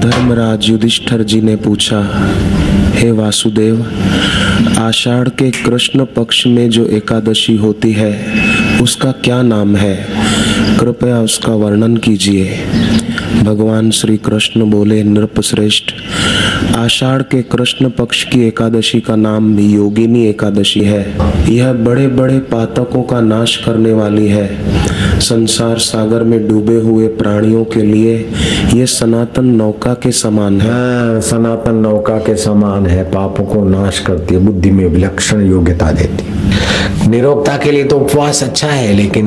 धर्मराज युधिष्ठर जी ने पूछा, हे वासुदेव, आषाढ़ के कृष्ण पक्ष में जो एकादशी होती है, उसका क्या नाम है? कृपया उसका वर्णन कीजिए। भगवान श्री कृष्ण बोले, नृप श्रेष्ठ, आषाढ़ के कृष्ण पक्ष की एकादशी का नाम योगिनी एकादशी है। यह बड़े बड़े पातकों का नाश करने वाली है। संसार सागर में डूबे हुए प्राणियों के लिए ये सनातन नौका के समान है। हाँ, सनातन नौका के समान है। पापों को नाश करती है बुद्धि में विलक्षण योग्यता देती निरोगता के लिए तो उपवास अच्छा है लेकिन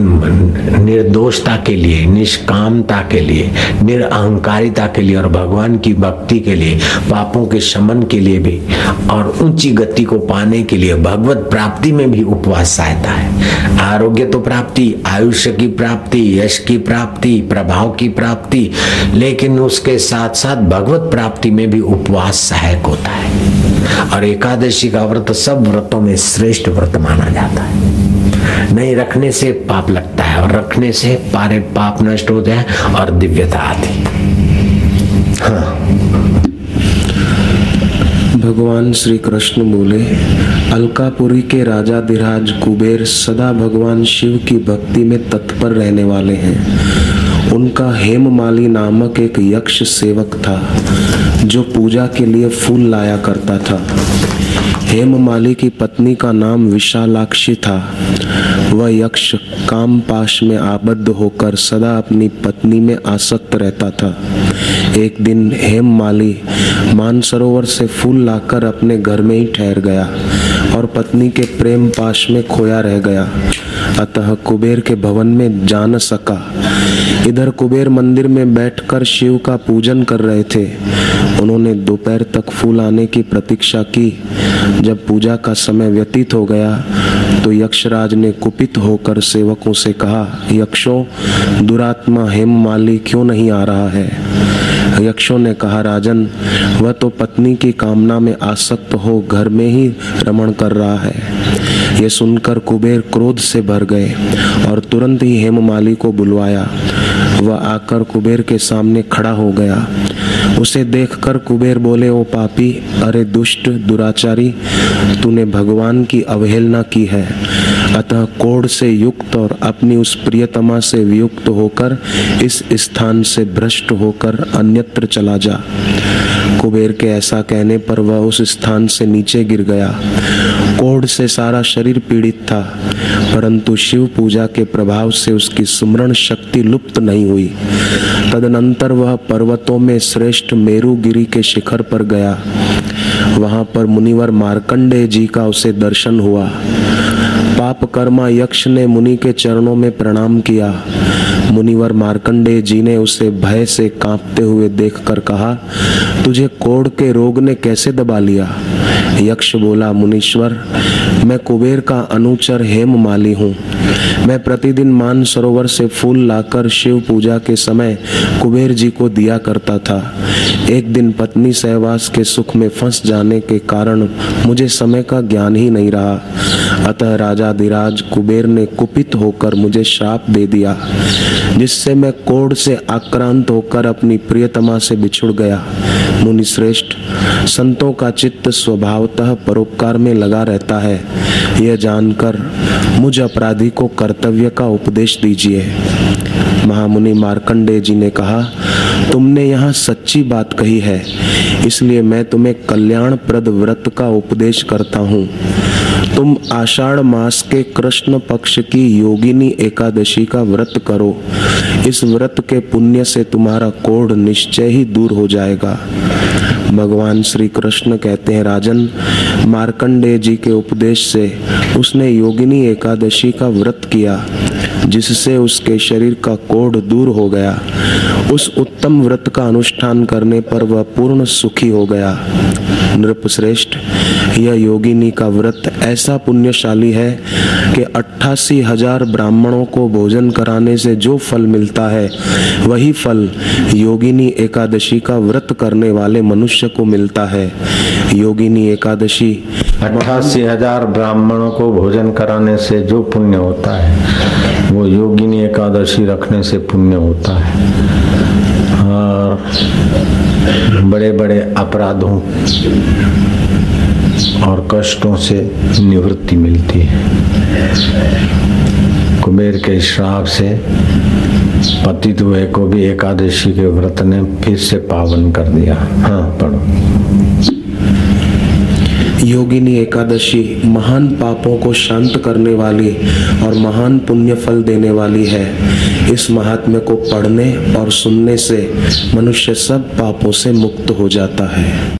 निर्दोषता के लिए निष्कामता के लिए निरअहकारिता के लिए और भगवान की भक्ति के लिए पापों के शमन के लिए भी और ऊँची गति को पाने के लिए भगवत प्राप्ति में भी उपवास सहायता है। आरोग्य तो प्राप्ति आयुष्य की प्राप्ति यश की प्राप्ति, प्रभाव की प्राप्ति, लेकिन उसके साथ साथ भगवत प्राप्ति में भी उपवास सहायक होता है। और एकादशी का व्रत सब व्रतों में श्रेष्ठ व्रत माना जाता है। नहीं, रखने से पाप लगता है और रखने से पारे पाप नष्ट हैं और दिव्यता आती हाँ। भगवान श्री कृष्ण बोले अलकापुरी के राजा धीराज कुबेर सदा भगवान शिव की भक्ति में तत्पर रहने वाले हैं। उनका हेममाली नामक एक यक्ष सेवक था, जो पूजा के लिए फूल लाया करता था। हेममाली की पत्नी का नाम विशालाक्षी था। वह यक्ष काम पाश में आबद्ध होकर सदा अपनी पत्नी में आसक्त रहता था। एक दिन हेममाली मानसरोवर से फूल लाकर अपने घर में ही ठहर गया और पत्नी के प्रेम पाश में खोया रह गया। अतः कुबेर के भवन में जा न सका। इधर कुबेर मंदिर में बैठकर शिव का पूजन कर रहे थे। उन्होंने दोपहर तक फूल आने की प्रतीक्षा की। जब पूजा का समय व्यतीत हो गया तो यक्षराज ने कुपित होकर सेवकों से कहा, यक्षों, दुरात्मा हेम माली क्यों नहीं आ रहा है? यक्षों ने कहा, राजन, वह तो पत्नी की कामना में आसक्त हो घर में ही रमण कर रहा है। ये सुनकर कुबेर क्रोध से भर गए और तुरंत ही हेममाली को बुलवाया। वह आकर कुबेर के सामने खड़ा हो गया। उसे देखकर कुबेर बोले, ओ पापी, अरे दुष्ट, दुराचारी, तूने भगवान की अवहेलना की है। अतः कोड़ से युक्त और अपनी उस प्रियतमा से वियुक्त होकर इस स्थान से भ्रष्ट होकर अन्यत्र चला जा। कुबेर के ऐसा कहने पर वह उस स्थान से नीचे गिर गया। कोढ़ से सारा शरीर पीड़ित था, परंतु शिव पूजा के प्रभाव से उसकी सुमरण शक्ति लुप्त नहीं हुई। तदनंतर वह पर्वतों में श्रेष्ठ मेरुगिरी के शिखर पर गया। वहाँ पर मुनिवर मार्कंडे जी का उसे दर्शन हुआ। पाप कर्मा यक्ष ने मुनि के चरणों में प्रणाम किया। मुनिवर मार्कंडे जी ने उसे भय से कांपते हुए देखकर कहा, तुझे कोड़ के रोग ने कैसे दबा लिया? यक्ष बोला, मुनीश्वर, मैं कुबेर का अनुचर हेम माली हूँ। मैं प्रतिदिन मान सरोवर से फूल लाकर शिव पूजा के समय कुबेर जी को दिया करता था। एक दिन पत्नी सहवास के सुख में फंस जाने के कारण मुझे समय का ज्ञान ही नहीं रहा। अतः राजा धीराज कुबेर ने कुपित होकर मुझे शाप दे दिया, जिससे मैं कोड़ से आक्रांत होकर अपनी प्रियतमा से बिछुड़ गया। मुनि श्रेष्ठ संतों का चित्त स्वभावतः परोपकार में लगा रहता है। यह जानकर मुझ अपराधी को कर्तव्य का उपदेश दीजिए। महामुनि मार्कंडे जी ने कहा, तुमने यहाँ सच्ची बात कही है। इसलिए मैं तुम्हें कल्याण प्रद व्रत का उपदेश करता हूँ। तुम आषाढ़ मास के कृष्ण पक्ष की योगिनी एकादशी का व्रत करो। इस व्रत के पुण्य से तुम्हारा कोढ़ निश्चय ही दूर हो जाएगा। भगवान श्री कृष्ण कहते हैं, राजन मार्कंडे जी के उपदेश से उसने योगिनी एकादशी का व्रत किया। जिससे उसके शरीर का कोढ़ दूर हो गया। उस उत्तम व्रत का अनुष्ठान करने पर वह पूर्ण सुखी हो गया। नृप श्रेष्ठ यह योगिनी का व्रत ऐसा पुण्यशाली है कि अट्ठासी हज़ार ब्राह्मणों को भोजन कराने से जो फल मिलता है, वही फल योगिनी एकादशी का व्रत करने वाले मनुष्य को मिलता है। योगिनी एकादशी, अट्ठासी हज़ार ब्राह्मणों को भोजन कराने से जो पुण्य होता है वो योगिनी एकादशी रखने से पुण्य होता है। और बड़े बड़े अपराधों और कष्टों से निवृत्ति मिलती है। कुबेर के श्राप से पतित हुए को भी एकादशी के व्रत ने फिर से पावन कर दिया। हाँ पढ़ो। योगिनी एकादशी महान पापों को शांत करने वाली और महान पुण्य फल देने वाली है। इस महात्म्य को पढ़ने और सुनने से मनुष्य सब पापों से मुक्त हो जाता है।